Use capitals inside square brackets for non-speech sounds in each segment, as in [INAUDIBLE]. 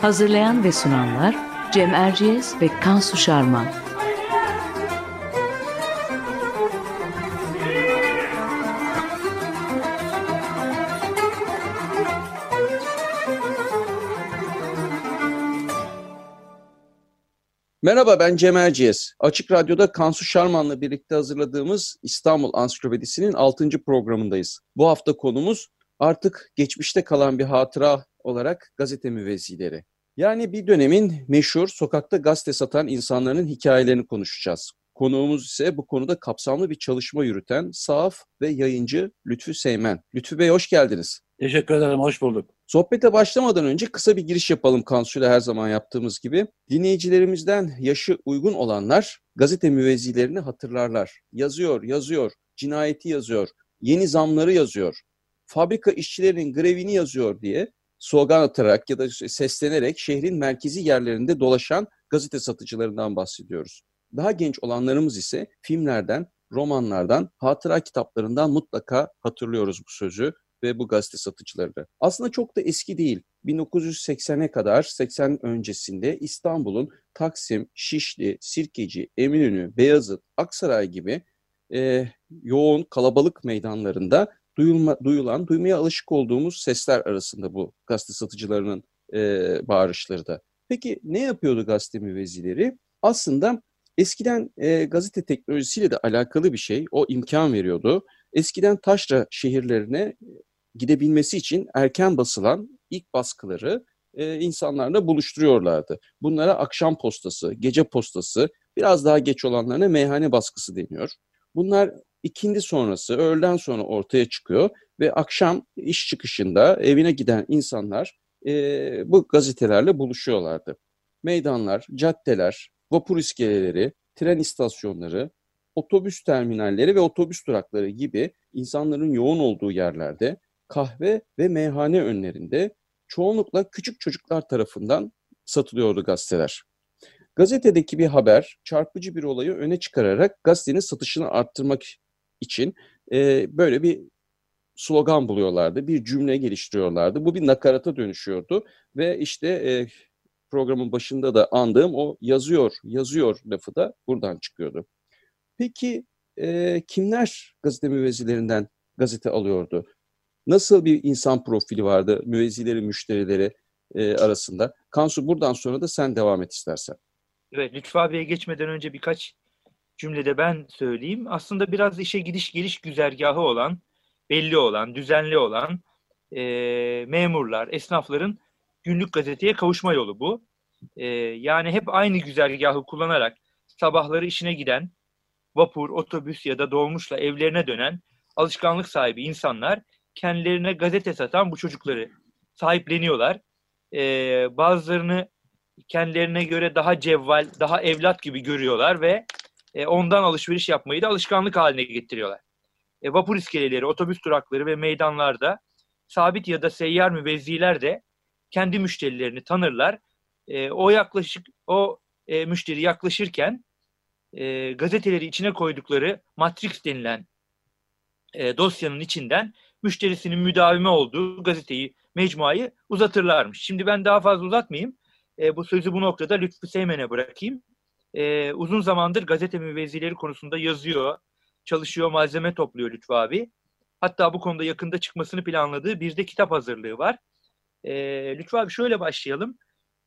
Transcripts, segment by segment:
Hazırlayan ve sunanlar Cem Erciyes ve Kansu Şarman. Merhaba ben Cem Erciyes. Açık Radyo'da Kansu Şarman'la birlikte hazırladığımız İstanbul Ansiklopedisi'nin 6. programındayız. Bu hafta konumuz artık geçmişte kalan bir hatıra olarak gazete müvezzileri. Yani bir dönemin meşhur sokakta gazete satan insanların hikayelerini konuşacağız. Konuğumuz ise bu konuda kapsamlı bir çalışma yürüten sahaf ve yayıncı Lütfü Seymen. Lütfü Bey hoş geldiniz. Teşekkür ederim, hoş bulduk. Sohbete başlamadan önce kısa bir giriş yapalım Kansu'yla her zaman yaptığımız gibi. Dinleyicilerimizden yaşı uygun olanlar gazete müvezzilerini hatırlarlar. Yazıyor, yazıyor, cinayeti yazıyor, yeni zamları yazıyor, fabrika işçilerinin grevini yazıyor diye slogan atarak ya da seslenerek şehrin merkezi yerlerinde dolaşan gazete satıcılarından bahsediyoruz. Daha genç olanlarımız ise filmlerden, romanlardan, hatıra kitaplarından mutlaka hatırlıyoruz bu sözü ve bu gazete satıcıları. Aslında çok da eski değil. 1980'e kadar, 80 öncesinde İstanbul'un Taksim, Şişli, Sirkeci, Eminönü, Beyazıt, Aksaray gibi e, yoğun kalabalık meydanlarında duyulma, duyulan, duymaya alışık olduğumuz sesler arasında bu gazete satıcılarının e, bağırışları da. Peki ne yapıyordu gazete müvezzileri? Aslında eskiden e, gazete teknolojisiyle de alakalı bir şey. O imkan veriyordu. Eskiden taşra şehirlerine gidebilmesi için erken basılan ilk baskıları e, insanlarla buluşturuyorlardı. Bunlara akşam postası, gece postası, biraz daha geç olanlarına meyhane baskısı deniyor. Bunlar ikindi sonrası, öğleden sonra ortaya çıkıyor ve akşam iş çıkışında evine giden insanlar e, bu gazetelerle buluşuyorlardı. Meydanlar, caddeler, vapur iskeleleri, tren istasyonları, otobüs terminalleri ve otobüs durakları gibi insanların yoğun olduğu yerlerde kahve ve meyhane önlerinde çoğunlukla küçük çocuklar tarafından satılıyordu gazeteler. Gazetedeki bir haber çarpıcı bir olayı öne çıkararak gazetenin satışını arttırmak için e, böyle bir slogan buluyorlardı, bir cümle geliştiriyorlardı. Bu bir nakarata dönüşüyordu ve işte e, programın başında da andığım o yazıyor, yazıyor lafı da buradan çıkıyordu. Peki e, kimler gazete müvezzilerinden gazete alıyordu? Nasıl bir insan profili vardı müvezzileri, müşterileri e, arasında? Kansu buradan sonra da sen devam et istersen. Evet, Lütfü abiye geçmeden önce birkaç cümlede ben söyleyeyim. Aslında biraz işe gidiş geliş güzergahı olan, belli olan, düzenli olan e, memurlar, esnafların günlük gazeteye kavuşma yolu bu. E, yani hep aynı güzergahı kullanarak sabahları işine giden, vapur, otobüs ya da dolmuşla evlerine dönen alışkanlık sahibi insanlar kendilerine gazete satan bu çocukları sahipleniyorlar. Ee, bazılarını kendilerine göre daha cevval, daha evlat gibi görüyorlar ve e, ondan alışveriş yapmayı da alışkanlık haline getiriyorlar. E, vapur iskeleleri, otobüs durakları ve meydanlarda sabit ya da seyyar müvezziler de kendi müşterilerini tanırlar. E, o yaklaşık o e, müşteri yaklaşırken e, gazeteleri içine koydukları matrix denilen e, dosyanın içinden müşterisinin müdavime olduğu gazeteyi, mecmuayı uzatırlarmış. Şimdi ben daha fazla uzatmayayım. E, bu sözü bu noktada Lütfü Seymen'e bırakayım. E, uzun zamandır gazete müvezzileri konusunda yazıyor, çalışıyor, malzeme topluyor Lütfü abi. Hatta bu konuda yakında çıkmasını planladığı bir de kitap hazırlığı var. E, Lütfü abi şöyle başlayalım.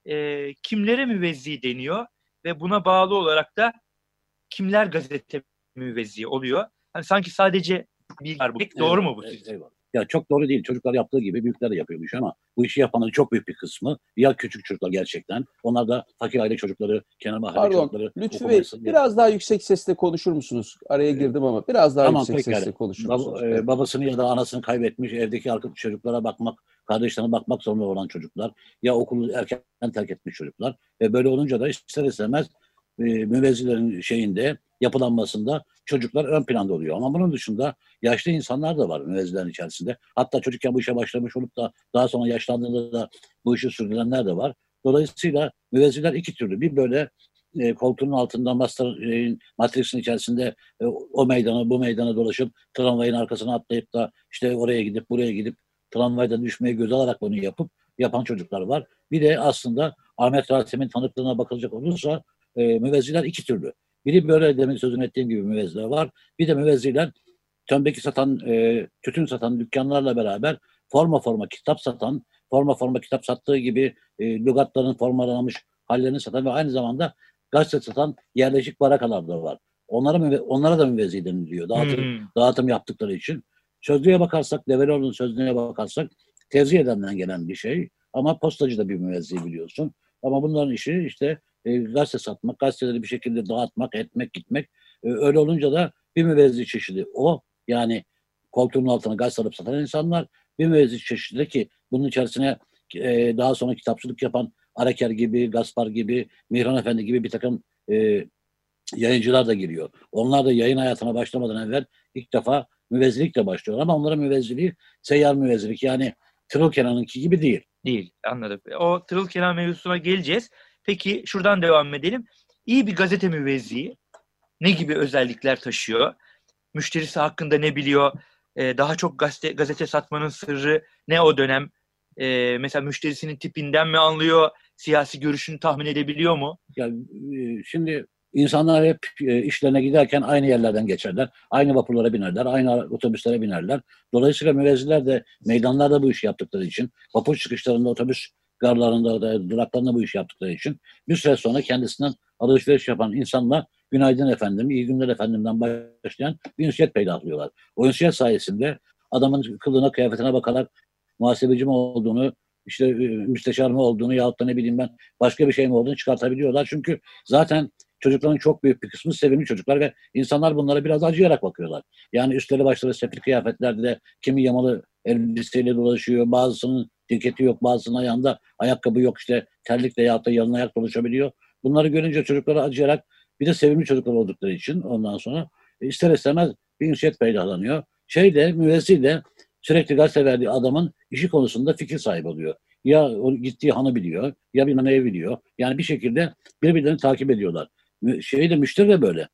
E, kimlere müvezzi deniyor ve buna bağlı olarak da kimler gazete müvezzi oluyor? Hani sanki sadece bilgiler bu. Doğru mu bu? Eyvallah. Ya çok doğru değil. Çocuklar yaptığı gibi büyükler de yapıyormuş ama bu işi yapanların çok büyük bir kısmı ya küçük çocuklar gerçekten. Onlar da fakir aile çocukları, kenar mahalle çocukları. Lütfü Bey diye. biraz daha yüksek sesle konuşur musunuz? Araya girdim ama biraz daha Tamam, yüksek pekala. sesle konuşur Bab- musunuz? e, babasını ya da anasını kaybetmiş evdeki çocuklara bakmak, kardeşlerine bakmak zorunda olan çocuklar ya okulu erken terk etmiş çocuklar ve böyle olunca da ister istemez e, müvezzilerin şeyinde yapılanmasında çocuklar ön planda oluyor. Ama bunun dışında yaşlı insanlar da var müvezzilerin içerisinde. Hatta çocukken bu işe başlamış olup da daha sonra yaşlandığında da bu işi sürdürenler de var. Dolayısıyla müvezziler iki türlü. Bir böyle e, koltuğun altında master e, matrixin içerisinde e, o meydana bu meydana dolaşıp tramvayın arkasına atlayıp da işte oraya gidip buraya gidip tramvaydan düşmeye göz alarak bunu yapıp yapan çocuklar var. Bir de aslında Ahmet Rasim'in tanıklığına bakılacak olursa e, müvezziler iki türlü. Biri böyle demin sözünü ettiğim gibi müvezziler var. Bir de müvezziler tömbeki satan, e, tütün satan dükkanlarla beraber forma forma kitap satan, forma forma kitap sattığı gibi e, lügatların formalanmış hallerini satan ve aynı zamanda gazete satan yerleşik barakalar da var. Onlara, onlara da müvezzi deniliyor. Dağıtım, Hmm. dağıtım yaptıkları için. Sözlüğe bakarsak, Develoğlu'nun sözlüğüne bakarsak tevzi edenden gelen bir şey. Ama postacı da bir müvezzi biliyorsun. Ama bunların işi işte e, gazete satmak, gazeteleri bir şekilde dağıtmak, etmek, gitmek. E, öyle olunca da bir müvezzi çeşidi o. Yani koltuğun altına gazete alıp satan insanlar. Bir müvezzi çeşidi ki bunun içerisine e, daha sonra kitapçılık yapan Areker gibi, Gaspar gibi, Mihran Efendi gibi bir takım e, yayıncılar da giriyor. Onlar da yayın hayatına başlamadan evvel ilk defa müvezzilikle başlıyor. Ama onların müvezziliği seyyar müvezzilik. Yani Tırıl Kenan'ınki gibi değil. Değil. Anladım. O tırıl kelam mevzusuna geleceğiz. Peki şuradan devam edelim. İyi bir gazete müvezziği ne gibi özellikler taşıyor? Müşterisi hakkında ne biliyor? Ee, daha çok gazete, gazete satmanın sırrı ne o dönem? Ee, mesela müşterisinin tipinden mi anlıyor? Siyasi görüşünü tahmin edebiliyor mu? Ya, e, şimdi insanlar hep e, işlerine giderken aynı yerlerden geçerler. Aynı vapurlara binerler, aynı otobüslere binerler. Dolayısıyla müvezziler de meydanlarda bu işi yaptıkları için, vapur çıkışlarında, otobüs garlarında, da, duraklarında bu işi yaptıkları için bir süre sonra kendisinden alışveriş yapan insanlar günaydın efendim, iyi günler efendimden başlayan bir ünsiyet peydahlıyorlar. O ünsiyet sayesinde adamın kılığına, kıyafetine bakarak muhasebeci mi olduğunu, işte e, müsteşar mı olduğunu yahut da ne bileyim ben başka bir şey mi olduğunu çıkartabiliyorlar. Çünkü zaten çocukların çok büyük bir kısmı sevimli çocuklar ve insanlar bunlara biraz acıyarak bakıyorlar. Yani üstleri başları sefil kıyafetlerde de kimi yamalı elbiseyle dolaşıyor, bazısının ceketi yok, bazısının ayağında ayakkabı yok işte terlikle yahut da yalın ayak dolaşabiliyor. Bunları görünce çocuklara acıyarak bir de sevimli çocuklar oldukları için ondan sonra e, ister istemez bir ünsiyet peydahlanıyor. Şey de müvezzi de sürekli gazete verdiği adamın işi konusunda fikir sahibi oluyor. Ya o gittiği hanı biliyor, ya bilmem neyi biliyor. Yani bir şekilde birbirlerini takip ediyorlar. Şey de müşteri de böyle.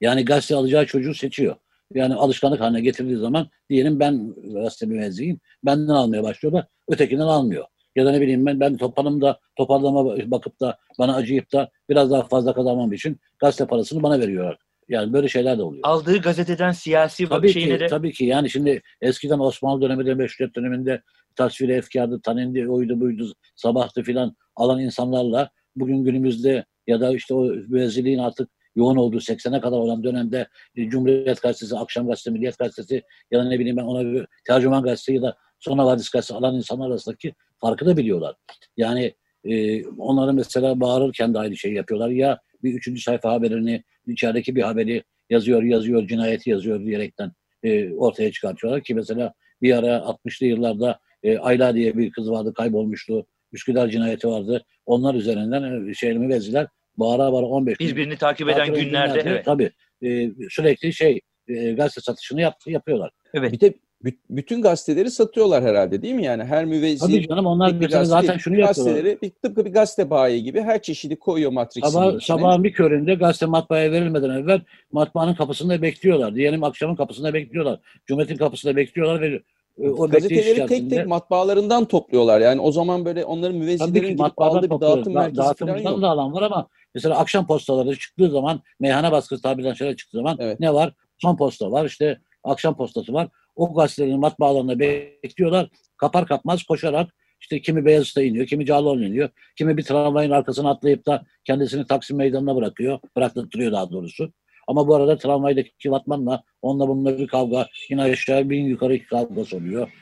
Yani gazete alacağı çocuğu seçiyor. Yani alışkanlık haline getirdiği zaman diyelim ben gazete müvezziyim. Benden almaya başlıyor da ötekinden almıyor. Ya da ne bileyim ben ben toparım da toparlama bakıp da bana acıyıp da biraz daha fazla kazanmam için gazete parasını bana veriyorlar. Yani böyle şeyler de oluyor. Aldığı gazeteden siyasi Tabii ki, şeyine de tabii ki. Yani şimdi eskiden Osmanlı döneminde, Meşrutiyet döneminde tasviri efkardı, tanindi, oydu buydu, sabahtı filan alan insanlarla bugün günümüzde ya da işte o müezziliğin artık yoğun olduğu 80'e kadar olan dönemde e, Cumhuriyet Gazetesi, Akşam Gazetesi, Milliyet Gazetesi ya da ne bileyim ben ona Tercüman Gazetesi ya da Sonra Vadis Gazetesi alan insanlar arasındaki farkı da biliyorlar. Yani e, onları mesela bağırırken de aynı şeyi yapıyorlar. Ya bir üçüncü sayfa haberini, içerideki bir haberi yazıyor, yazıyor, cinayeti yazıyor diyerekten e, ortaya çıkartıyorlar ki mesela bir ara 60'lı yıllarda e, Ayla diye bir kız vardı kaybolmuştu. Üsküdar cinayeti vardı. Onlar üzerinden e, şey müvezziler bağıra bağıra 15 gün birbirini takip eden takip günlerde evet. Tabii e, sürekli şey e, gazete satışını yap, yapıyorlar. Evet. Bir de bü- bütün gazeteleri satıyorlar herhalde değil mi? Yani her müvezzi Tabii canım onlar bir gazete- zaten şunu yapıyorlar. gazeteleri bir, tıpkı bir gazete bayi gibi her çeşidi koyuyor Matrix'in Sabah, içine. sabahın bir köründe gazete matbaaya verilmeden evvel matbaanın kapısında bekliyorlar. Diyelim akşamın kapısında bekliyorlar. Cumhuriyet'in kapısında bekliyorlar ve e, o Gazeteleri tek tek matbaalarından topluyorlar. Yani o zaman böyle onların müvezzilerin gidip matbaadan aldığı bir dağıtım Da- merkezi falan yok. da alan var ama mesela akşam postaları çıktığı zaman meyhane baskısı tabirden şöyle çıktığı zaman Evet. ne var? Son posta var işte akşam postası var. O gazetelerin matbaalarında bekliyorlar. Kapar kapmaz koşarak işte kimi Beyazıt'a iniyor, kimi Cağaloğlu'na iniyor, kimi bir tramvayın arkasına atlayıp da kendisini Taksim Meydanı'na bırakıyor, bıraktırıyor daha doğrusu. Ama bu arada tramvaydaki Vatman'la onunla bununla bir kavga, yine aşağı bin yukarı iki kavgası oluyor.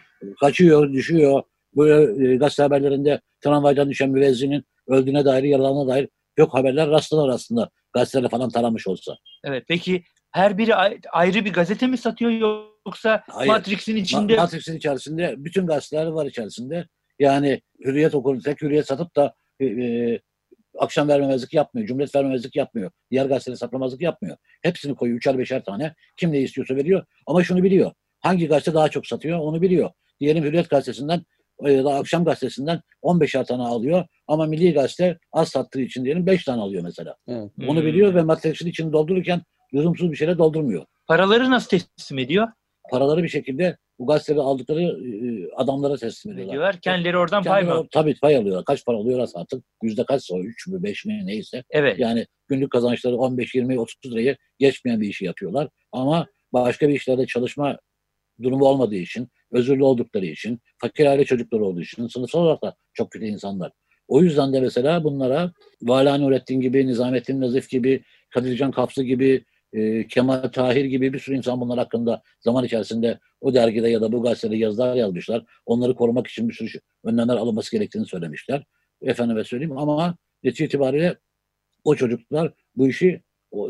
Kaçıyor, düşüyor. Böyle e, gazete haberlerinde tramvaydan düşen müezzinin öldüğüne dair, yaralandığına dair çok haberler rastlanır aslında. Gazeteler falan taramış olsa. Evet. Peki her biri ay- ayrı bir gazete mi satıyor yoksa Hayır. Matrix'in Ma- içinde Matrix'in içerisinde bütün gazeteler var içerisinde. Yani Hürriyet okulu tek Hürriyet satıp da e, e, akşam vermemezlik yapmıyor. Cumhuriyet vermemezlik yapmıyor. Diğer gazeteleri saklamazlık yapmıyor. Hepsini koyuyor. Üçer beşer tane. Kim ne istiyorsa veriyor. Ama şunu biliyor. Hangi gazete daha çok satıyor onu biliyor. Diyelim Hürriyet gazetesinden ya da akşam gazetesinden 15'er tane alıyor. Ama Milli Gazete az sattığı için diyelim 5 tane alıyor mesela. Evet. Onu Hmm. biliyor ve Matrix'in içini doldururken lüzumsuz bir şeyle doldurmuyor. paraları nasıl teslim ediyor? Paraları bir şekilde bu gazeteleri aldıkları e, adamlara teslim ediyorlar. Diyorlar. Kendileri oradan pay Kendileri mı? Tabii pay alıyorlar. Kaç para alıyorlarsa artık. Yüzde kaçsa o 3 mü 5 mi neyse. Evet. Yani günlük kazançları 15, 20, 30 liraya geçmeyen bir işi yapıyorlar. Ama başka bir işlerde çalışma durumu olmadığı için, özürlü oldukları için, fakir aile çocukları olduğu için, sınıfsal olarak da çok kötü insanlar. O yüzden de mesela bunlara Vala Nurettin gibi, Nizamettin Nazif gibi, Kadircan Kapsı gibi, e, Kemal Tahir gibi bir sürü insan bunlar hakkında zaman içerisinde o dergide ya da bu gazetede yazılar yazmışlar. Onları korumak için bir sürü şey- önlemler alınması gerektiğini söylemişler. Efendime söyleyeyim ama netice itibariyle o çocuklar bu işi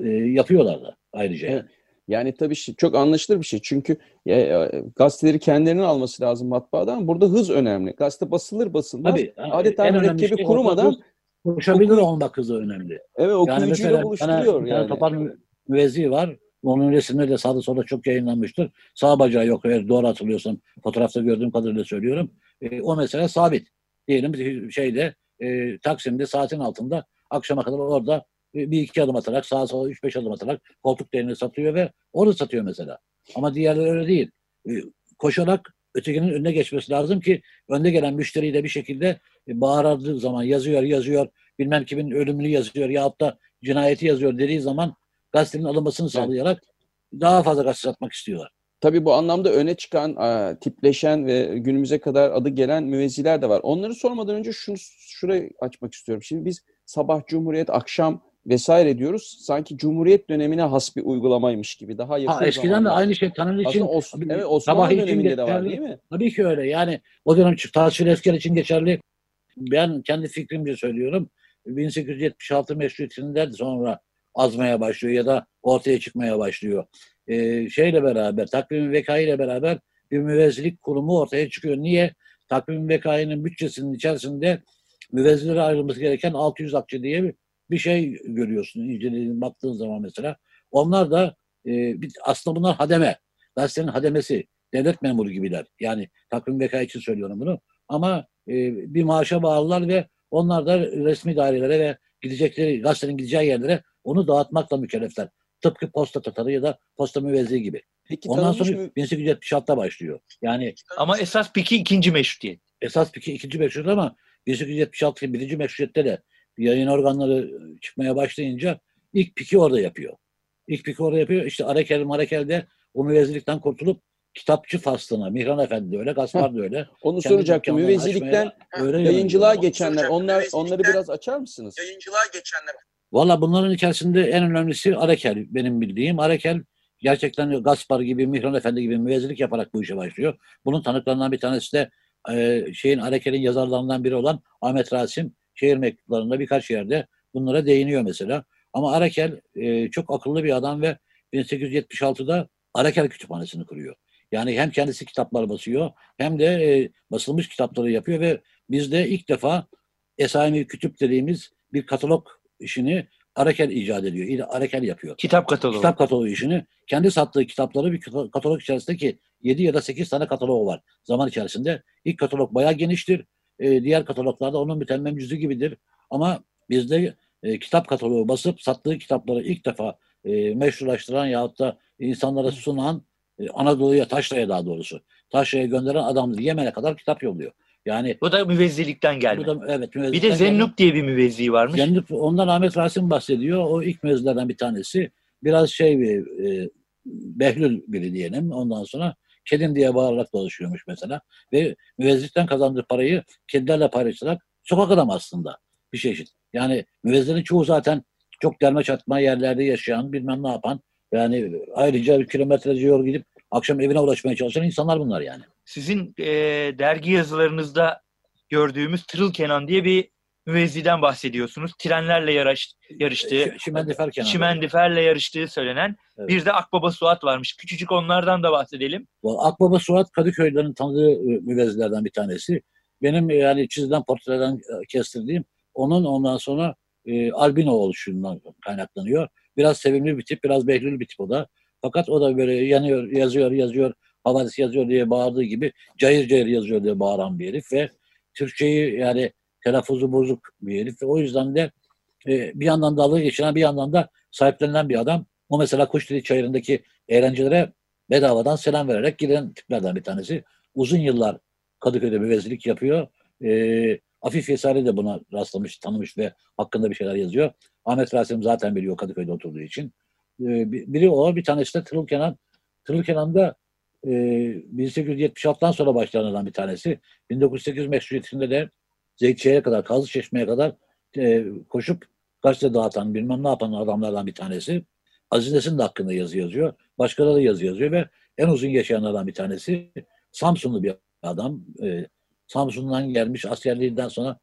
e, yapıyorlar da ayrıca. Evet. Yani tabii çok anlaşılır bir şey. Çünkü e, e, gazeteleri kendilerinin alması lazım matbaadan. Burada hız önemli. Gazete basılır basılmaz. Tabii. Adeta mürekkebi şey kurumadan orada Konuşabilir oku- olmak hızı önemli. evet okuyucuyla mesela bir tane- buluşturuyor yani. Topal mü- müvezzi var. Onun resimleri de sağda solda çok yayınlanmıştır. Sağ bacağı yok eğer doğru hatırlıyorsam. Fotoğrafta gördüğüm kadarıyla söylüyorum. E, o mesela sabit. Diyelim şeyde e, Taksim'de saatin altında akşama kadar orada bir iki adım atarak sağa sola üç beş adım atarak koltuk değerini satıyor ve orada satıyor mesela. Ama diğerleri öyle değil. E, koşarak ötekinin önüne geçmesi lazım ki önde gelen müşteriyi de bir şekilde e, bağırdığı zaman yazıyor yazıyor bilmem kimin ölümünü yazıyor yahut da cinayeti yazıyor dediği zaman gazetenin alınmasını sağlayarak daha fazla gazete satmak istiyorlar. Tabii bu anlamda öne çıkan, tipleşen ve günümüze kadar adı gelen müvezziler de var. Onları sormadan önce şunu şurayı açmak istiyorum. Şimdi biz sabah Cumhuriyet, akşam vesaire diyoruz. Sanki Cumhuriyet dönemine has bir uygulamaymış gibi. Daha yakın Ha, eskiden de zamanlar. aynı şey tanrı için Os- Tabii, evet, Osmanlı döneminde de var geçerli. değil mi? Tabii ki öyle. Yani o dönem tasvir esker için geçerli. Ben kendi fikrimce söylüyorum. 1876 meşrutiyetinden sonra azmaya başlıyor ya da ortaya çıkmaya başlıyor. Ee, şeyle beraber, takvim vekayı ile beraber bir müvezzilik kurumu ortaya çıkıyor. Niye? Takvim vekayının bütçesinin içerisinde müvezzilere ayrılması gereken 600 akçe diye bir, bir şey görüyorsun. İncelediğin baktığın zaman mesela. Onlar da e, bir- aslında bunlar hademe. Gazetenin hademesi. Devlet memuru gibiler. Yani takvim veka için söylüyorum bunu. Ama e, bir maaşa bağlılar ve onlar da resmi dairelere ve gidecekleri gazetenin gideceği yerlere onu dağıtmakla mükellefler. Tıpkı posta tatarı ya da posta müvezzi gibi. Peki Ondan sonra mü- 1876'da başlıyor. Yani Ama esas peki ikinci meşrutiyet. esas peki ikinci meşrutiyet ama 1876 birinci meşrutiyette de yayın organları çıkmaya başlayınca ilk piki orada yapıyor. İlk piki orada yapıyor. İşte Arekel Marekel de o müvezzilikten kurtulup kitapçı faslına, Mihran Efendi de öyle, Gaspar da öyle. Onu Kendi soracaktım. Müvezzilikten yayıncılığa geçenler. Onlar onları biraz açar mısınız? Yayıncılığa geçenler. Valla bunların içerisinde en önemlisi Arekel benim bildiğim. Arekel gerçekten Gaspar gibi, Mihran Efendi gibi müvezzilik yaparak bu işe başlıyor. Bunun tanıklarından bir tanesi de e, şeyin Arekel'in yazarlarından biri olan Ahmet Rasim şehir mektuplarında birkaç yerde bunlara değiniyor mesela. Ama Arekel e, çok akıllı bir adam ve 1876'da Arekel Kütüphanesi'ni kuruyor. Yani hem kendisi kitaplar basıyor hem de e, basılmış kitapları yapıyor ve bizde ilk defa Esami Kütüp dediğimiz bir katalog işini Arekel icat ediyor. Arekel yapıyor. Kitap kataloğu. Kitap kataloğu işini kendi sattığı kitapları bir kata- katalog içerisindeki 7 ya da 8 tane kataloğu var zaman içerisinde. İlk katalog bayağı geniştir. Ee, diğer kataloglarda onun mütemmem cüzü gibidir. Ama bizde e, kitap kataloğu basıp sattığı kitapları ilk defa e, meşrulaştıran yahut da insanlara sunan e, Anadolu'ya, Taşra'ya daha doğrusu. Taşra'ya gönderen adamdır. Yemen'e kadar kitap yolluyor. Yani Bu da müvezzilikten gelme. bu da evet. bir de Zennuk diye bir müvezzi varmış. Cennet, ondan Ahmet Rasim bahsediyor. O ilk mevzulardan bir tanesi. Biraz şey bir e, Behlül biri diyelim. Ondan sonra kedin diye bağırarak dolaşıyormuş mesela. Ve müvezzikten kazandığı parayı kedilerle paylaşarak sokak adamı aslında bir çeşit. Yani müvezzilerin çoğu zaten çok derme çatma yerlerde yaşayan, bilmem ne yapan, yani ayrıca kilometrelerce yol gidip akşam evine ulaşmaya çalışan insanlar bunlar yani. Sizin e, dergi yazılarınızda gördüğümüz Tırıl Kenan diye bir müvezziden bahsediyorsunuz. Trenlerle yarış, yarıştığı, Şimendifer kenarı. Şimendifer'le yarıştığı söylenen. Evet. Bir de Akbaba Suat varmış. Küçücük onlardan da bahsedelim. Bu Akbaba Suat Kadıköy'lerin tanıdığı e, müvezzilerden bir tanesi. Benim e, yani çizilen portreden e, kestirdiğim onun ondan sonra e, albino oluşundan kaynaklanıyor. Biraz sevimli bir tip, biraz behlül bir tip o da. Fakat o da böyle yanıyor, yazıyor, yazıyor, havadis yazıyor diye bağırdığı gibi cayır cayır yazıyor diye bağıran bir herif ve Türkçeyi yani telaffuzu bozuk bir herif o yüzden de e, bir yandan dalga geçiren bir yandan da sahiplenilen bir adam. O mesela Kuşdili Çayırı'ndaki eğlencelere bedavadan selam vererek giden tiplerden bir tanesi. Uzun yıllar Kadıköy'de müvezzilik yapıyor. E, Afif Yesari de buna rastlamış, tanımış ve hakkında bir şeyler yazıyor. Ahmet Rasim zaten biliyor Kadıköy'de oturduğu için. E, bir- biri o, bir tanesi de Tırıl Kenan. Tırıl Kenan da e, 1876'dan sonra başlayan bir tanesi. 1908 meşruiyetinde de Zeytçi'ye kadar, Kazlıçeşme'ye kadar e, koşup gazete dağıtan, bilmem ne yapan adamlardan bir tanesi. Aziz Nesin de hakkında yazı yazıyor. Başkaları da yazı yazıyor ve en uzun yaşayanlardan bir tanesi Samsunlu bir adam. E, Samsun'dan gelmiş, askerliğinden sonra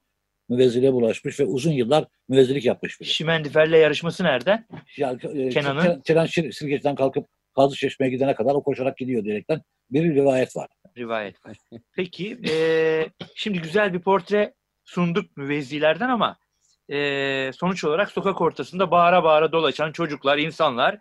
müvezziliğe bulaşmış ve uzun yıllar müvezzilik yapmış biri. Şimendifer'le yarışması nereden? Yani, e, Kenan'ın- Şir- Sirkeci'den kalkıp Kazlıçeşme'ye gidene kadar o koşarak gidiyor diyerekten bir rivayet var. Rivayet var. Peki eee, şimdi güzel bir portre sunduk müvezzilerden ama eee, sonuç olarak sokak ortasında bağıra bağıra dolaşan çocuklar, insanlar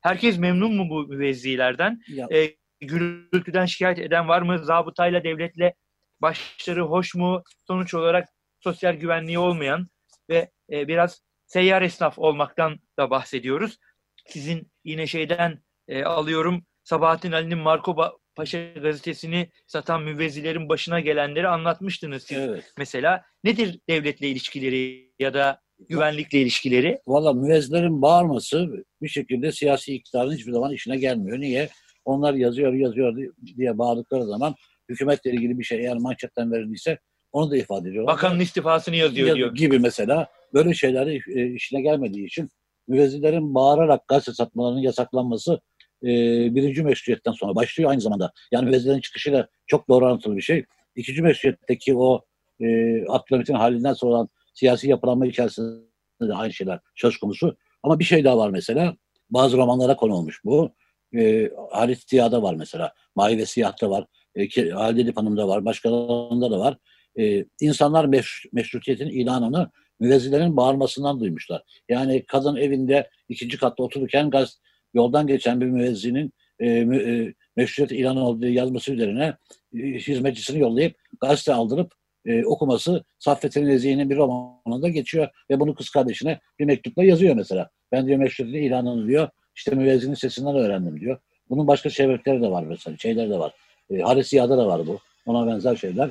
herkes memnun mu bu müvezzilerden? Ya, E, gürültüden şikayet eden var mı? Zabıtayla, devletle başları hoş mu? Sonuç olarak sosyal güvenliği olmayan ve e, biraz seyyar esnaf olmaktan da bahsediyoruz. Sizin yine şeyden e, alıyorum Sabahattin Ali'nin Marco Paşa gazetesini satan müvezzilerin başına gelenleri anlatmıştınız siz evet. mesela. Nedir devletle ilişkileri ya da güvenlikle ilişkileri? Valla müvezzilerin bağırması bir şekilde siyasi iktidarın hiçbir zaman işine gelmiyor. Niye? Onlar yazıyor yazıyor diye bağırdıkları zaman hükümetle ilgili bir şey eğer manşetten verildiyse onu da ifade ediyorlar. Bakanın istifasını yazıyor Yaz- diyor. gibi mesela böyle şeyler e, işine gelmediği için müvezzilerin bağırarak gazete satmalarının yasaklanması e, birinci meşruiyetten sonra başlıyor aynı zamanda. Yani müvezzilerin çıkışıyla çok doğru orantılı bir şey. İkinci meşruiyetteki o e, Abdülhamit'in halinden sonra olan siyasi yapılanma içerisinde de aynı şeyler söz konusu. Ama bir şey daha var mesela. Bazı romanlara konu olmuş bu. E, Halit Ziya'da var mesela. Mavi ve Siyah'ta var. E, Halide Hanım'da var. Başkalarında da var. E, insanlar meş, meşrutiyetin ilanını müvezzilerin bağırmasından duymuşlar. Yani kadın evinde ikinci katta otururken gaz, yoldan geçen bir müezzinin e, mü, e, meşrutiyet ilanı olduğu yazması üzerine e, hizmetçisini yollayıp gazete aldırıp e, okuması Saffettin Nezihi'nin bir romanında geçiyor ve bunu kız kardeşine bir mektupla yazıyor mesela. Ben diyor meşrutiyetin ilanını diyor işte müezzinin sesinden öğrendim diyor. Bunun başka sebepleri de var mesela şeyler de var. E, Halis Ziya'da da var bu. Ona benzer şeyler.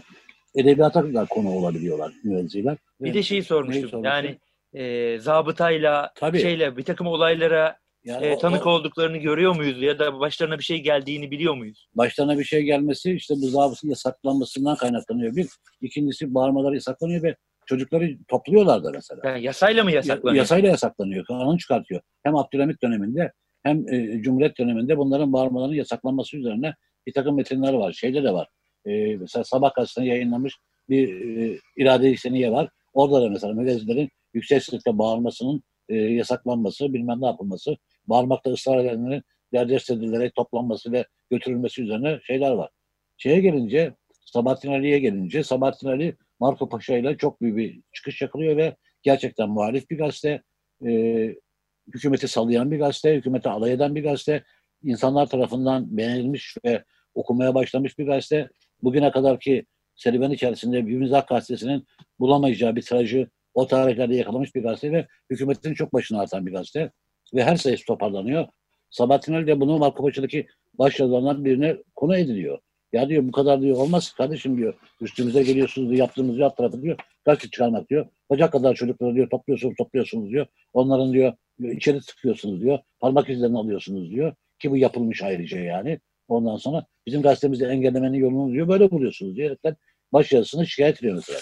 Edebiyata da konu olabiliyorlar müezziler. Bir de şeyi sormuştum. Neyi sormuştun? Yani e, zabıtayla Tabii. şeyle bir takım olaylara Yani e, tanık o- olduklarını görüyor muyuz ya da başlarına bir şey geldiğini biliyor muyuz? başlarına bir şey gelmesi işte bu zabıtın yasaklanmasından kaynaklanıyor. Bir, ikincisi bağırmaları yasaklanıyor ve çocukları topluyorlar da mesela. Yani yasayla mı Ya- yasaklanıyor? Yasayla yasaklanıyor. Kanun çıkartıyor. Hem Abdülhamit döneminde hem e, Cumhuriyet döneminde bunların bağırmaların yasaklanması üzerine bir takım metinler var. Şeyde de var. E, mesela Sabah gazetesinde yayınlanmış bir e, irade-i seniye var. Orada da mesela müvezzilerin yüksek sesle bağırmasının e, yasaklanması, bilmem ne yapılması, bağırmakta ısrar edenlerin derdest edilerek toplanması ve götürülmesi üzerine şeyler var. Şeye gelince, Sabahattin Ali'ye gelince, Sabahattin Ali Marco Paşa ile çok büyük bir çıkış yakalıyor ve gerçekten muhalif bir gazete, e, hükümeti sallayan bir gazete, hükümete alay eden bir gazete, insanlar tarafından beğenilmiş ve okumaya başlamış bir gazete. Bugüne kadar ki serüven içerisinde bir mizah gazetesinin bulamayacağı bir tirajı o tarihlerde yakalamış bir gazete ve hükümetin çok başına artan bir gazete. Ve her sayısı toparlanıyor. Sabahattin de bunu Marco Paşa'daki başyazarlarından birine konu ediliyor. Ya diyor bu kadar diyor olmaz kardeşim diyor. Üstümüze geliyorsunuz diyor, yaptığımız diyor, tarafı diyor. Gazete çıkarmak diyor. Bacak kadar çocukları diyor topluyorsunuz topluyorsunuz diyor. Onların diyor içeri tıkıyorsunuz diyor. Parmak izlerini alıyorsunuz diyor. Ki bu yapılmış ayrıca yani. Ondan sonra bizim gazetemizde engellemenin yolunu diyor böyle buluyorsunuz diyerekten başyazısını şikayet ediyor mesela.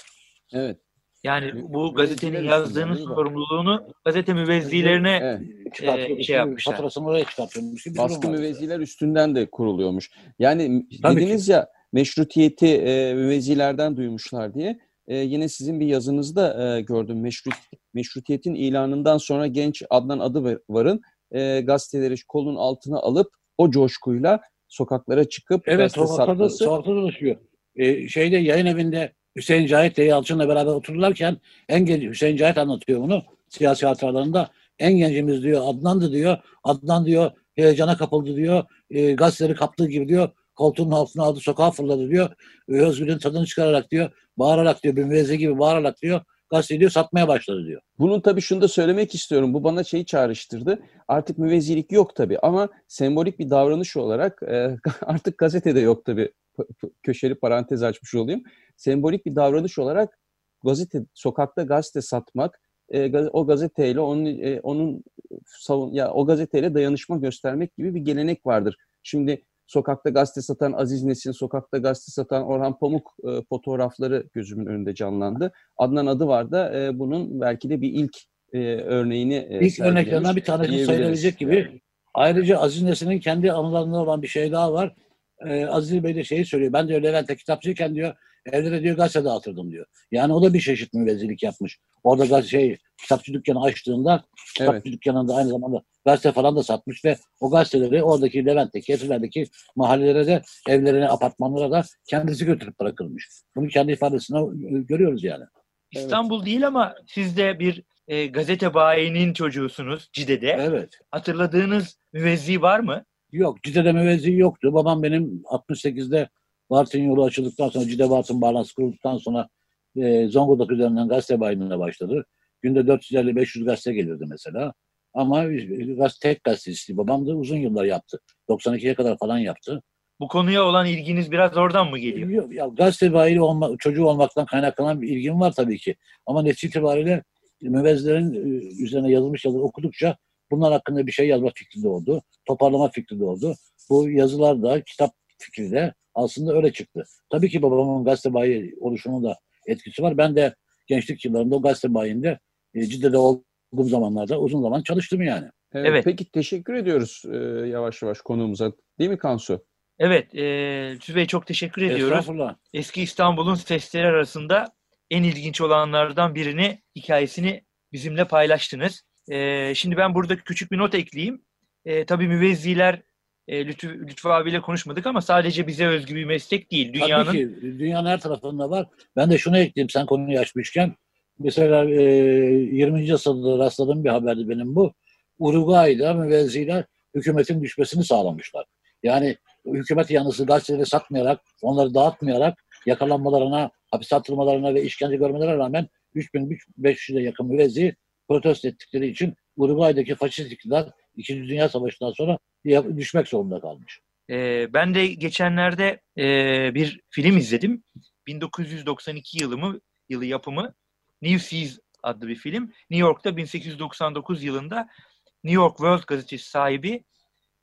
Evet. Yani bu gazetenin yazdığının sorumluluğunu gazete müvezzilerine Evet. Çıkartıyor, şey yapmışlar. Faturasını oraya çıkartıyormuş Baskı müvezziler üstünden de kuruluyormuş. Yani Tabii dediniz ya meşrutiyeti e, müvezzilerden duymuşlar diye. E, yine sizin bir yazınızda e, gördüm. Meşrut, meşrutiyetin ilanından sonra genç Adnan Adıvar'ın e, gazeteleri kolun altına alıp o coşkuyla sokaklara çıkıp Evet, gazete sokakta, satması. sokakta dolaşıyor. Ee, şeyde yayın evinde Hüseyin Cahit ile Yalçın'la beraber otururlarken en genç Hüseyin Cahit anlatıyor bunu siyasi hatıralarında. En gencimiz diyor Adnan'dı diyor. Adnan diyor heyecana kapıldı diyor. E, gazeteleri kaptığı gibi diyor. Koltuğunun altına aldı sokağa fırladı diyor. Özgür'ün tadını çıkararak diyor. Bağırarak diyor bir müvezze gibi bağırarak diyor. Gazeteyi diyor satmaya başladı diyor. Bunun tabii şunu da söylemek istiyorum. Bu bana şeyi çağrıştırdı. Artık müvezzilik yok tabii ama sembolik bir davranış olarak e, [LAUGHS] artık gazetede yok tabii. Köşeli parantez açmış olayım. Sembolik bir davranış olarak gazete sokakta gazete satmak, e, o gazeteyle onun e, onun savun ya o gazeteyle dayanışma göstermek gibi bir gelenek vardır. Şimdi sokakta gazete satan Aziz Nesin, sokakta gazete satan Orhan Pamuk e, fotoğrafları gözümün önünde canlandı. Adnan adı var da e, bunun belki de bir ilk e, örneğini e, İlk örneklerinden bir tanesi sayılabilecek gibi. Ayrıca Aziz Nesin'in kendi anılarında olan bir şey daha var. Ee, Aziz Bey de şeyi söylüyor. Ben diyor Levent'te kitapçıyken diyor evlere diyor gazete dağıtırdım diyor. Yani o da bir çeşit müvezzilik yapmış. Orada gaz şey kitapçı dükkanı açtığında kitapçı Evet. dükkanında aynı zamanda gazete falan da satmış ve o gazeteleri oradaki Levent'teki, Etiler'deki mahallelere de evlerine, apartmanlara da kendisi götürüp bırakılmış. Bunu kendi ifadesinde görüyoruz yani. İstanbul değil ama siz de bir e, gazete bayinin çocuğusunuz Cide'de. Evet. Hatırladığınız müvezzi var mı? Yok Cide'de müvezzi yoktu. Babam benim 68'de Bartın yolu açıldıktan sonra Cide Bartın bağlantısı kurulduktan sonra e, Zonguldak üzerinden gazete bayinine başladı. Günde 450-500 gazete gelirdi mesela. Ama gaz, tek gazetecisi babam da uzun yıllar yaptı. 92'ye kadar falan yaptı. Bu konuya olan ilginiz biraz oradan mı geliyor? Yok, ya, gazete bayili olma, çocuğu olmaktan kaynaklanan bir ilgim var tabii ki. Ama netice itibariyle müvezzilerin e, üzerine yazılmış yazılar okudukça bunlar hakkında bir şey yazma fikri de oldu. Toparlama fikri de oldu. Bu yazılar da kitap fikri de aslında öyle çıktı. Tabii ki babamın gazete bayi oluşunun da etkisi var. Ben de gençlik yıllarında o gazete bayinde e, Cidde'de olduğum zamanlarda uzun zaman çalıştım yani. Evet. Evet. Peki teşekkür ediyoruz e, yavaş yavaş konuğumuza. Değil mi Kansu? Evet, e, Lütfü Bey çok teşekkür ediyoruz. Estağfurullah. Eski İstanbul'un sesleri arasında en ilginç olanlardan birini, hikayesini bizimle paylaştınız. E, şimdi ben burada küçük bir not ekleyeyim. E, tabii müvezziler, e, Lütfü, Lütfü abiyle konuşmadık ama sadece bize özgü bir meslek değil. Dünyanın Tabii ki dünyanın her tarafında var. Ben de şunu ekleyeyim sen konuyu açmışken. Mesela e, 20. asırda rastladığım bir haberdi benim bu. Uruguay'da müvezziler hükümetin düşmesini sağlamışlar. Yani hükümet yanlısı gazeteleri satmayarak, onları dağıtmayarak yakalanmalarına, hapis attırmalarına ve işkence görmelerine rağmen 3500'e yakın müvezzi protesto ettikleri için Uruguay'daki faşist iktidar 2. Dünya Savaşı'ndan sonra düşmek zorunda kalmış. Ee, ben de geçenlerde e, bir film izledim. 1992 yılımı, yılı yapımı New Seas adlı bir film. New York'ta 1899 yılında New York World gazetesi sahibi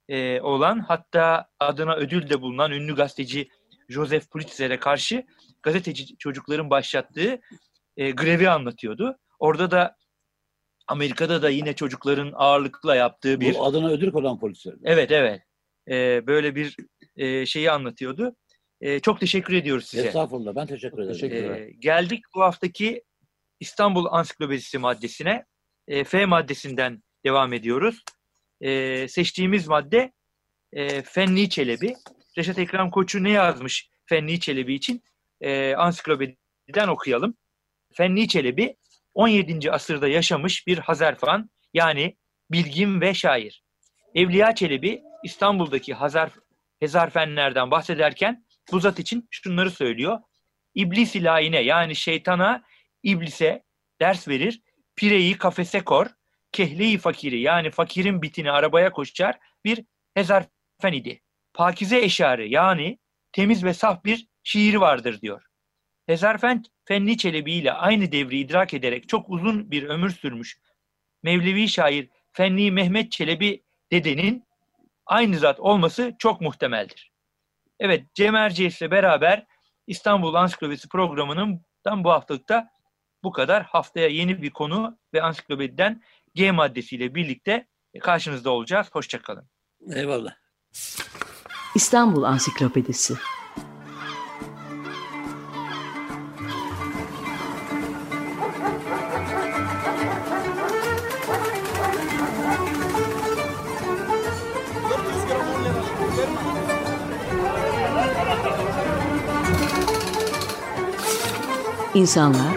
e, olan hatta adına ödül de bulunan ünlü gazeteci Joseph Pulitzer'e karşı gazeteci çocukların başlattığı e, grevi anlatıyordu. Orada da Amerika'da da yine çocukların ağırlıkla yaptığı bir... Bu adına ödül konan polisler. Evet evet. Ee, böyle bir e, şeyi anlatıyordu. E, çok teşekkür ediyoruz size. Estağfurullah ben teşekkür ederim. Teşekkürler. Ee, geldik bu haftaki İstanbul Ansiklopedisi maddesine. E, F maddesinden devam ediyoruz. E, seçtiğimiz madde e, Fenli Çelebi. Reşat Ekrem Koçu ne yazmış Fenli Çelebi için? E, ansiklopediden okuyalım. Fenli Çelebi 17. asırda yaşamış bir Hazarfan yani bilgin ve şair. Evliya Çelebi İstanbul'daki Hazar, Hezarfenlerden bahsederken bu zat için şunları söylüyor. İblis ilahine yani şeytana, iblise ders verir, pireyi kafese kor, kehleyi fakiri yani fakirin bitini arabaya koşar bir Hezarfen idi. Pakize eşarı yani temiz ve saf bir şiir vardır diyor. Hezarfen Fenli Çelebi ile aynı devri idrak ederek çok uzun bir ömür sürmüş Mevlevi şair Fenli Mehmet Çelebi dedenin aynı zat olması çok muhtemeldir. Evet Cem Erciyes'le beraber İstanbul Ansiklopedisi programının bu haftalıkta bu kadar. Haftaya yeni bir konu ve ansiklopediden G maddesiyle birlikte karşınızda olacağız. Hoşçakalın. Eyvallah. İstanbul Ansiklopedisi İnsanlar,